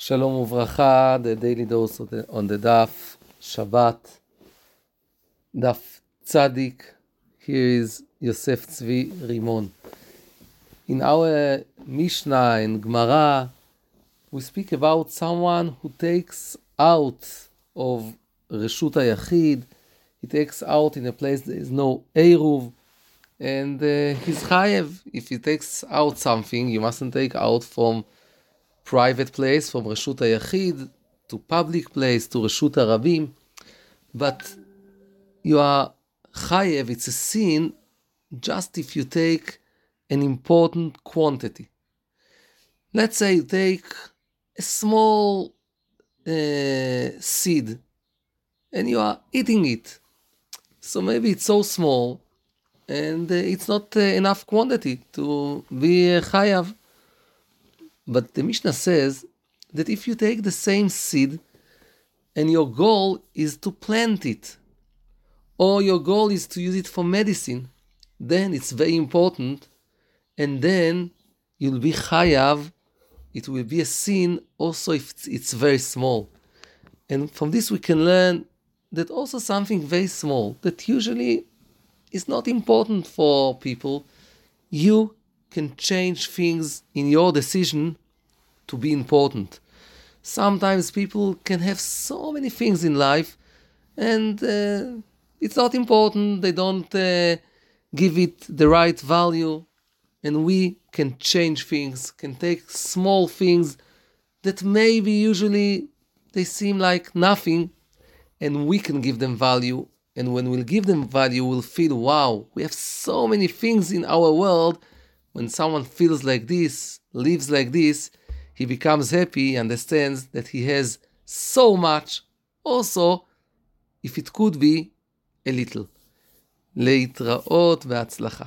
Shalom uvracha, the daily dose on the Daf, Shabbat, Daf Tzadik. Here is Yosef Tzvi Rimon. In our Mishnah and Gemara, we speak about someone who takes out of Reshut HaYachid, he takes out in a place there is no Eruv, and uh, he's chayev. If he takes out something, you mustn't take out from private place, from Reshut HaYachid to public place, to Reshut HaRabim, but you are chayev, it's a sin, just if you take an important quantity. Let's say you take a small uh, seed and you are eating it. So maybe it's so small and uh, it's not uh, enough quantity to be uh, chayav. But the Mishnah says that if you take the same seed and your goal is to plant it, or your goal is to use it for medicine, then it's very important, and then you'll be chayav. It will be a sin also if it's, it's very small. And from this we can learn that also something very small that usually is not important for people, you can change things in your decision to be important. Sometimes people can have so many things in life and uh, it's not important, they don't uh, give it the right value, and we can change things, can take small things that maybe usually they seem like nothing, and we can give them value. And when we'll give them value, we'll feel wow, we have so many things in our world when someone feels like this, lives like this, he becomes happy, understands that he has so much, also, if it could be, a little. להתראות בהצלחה.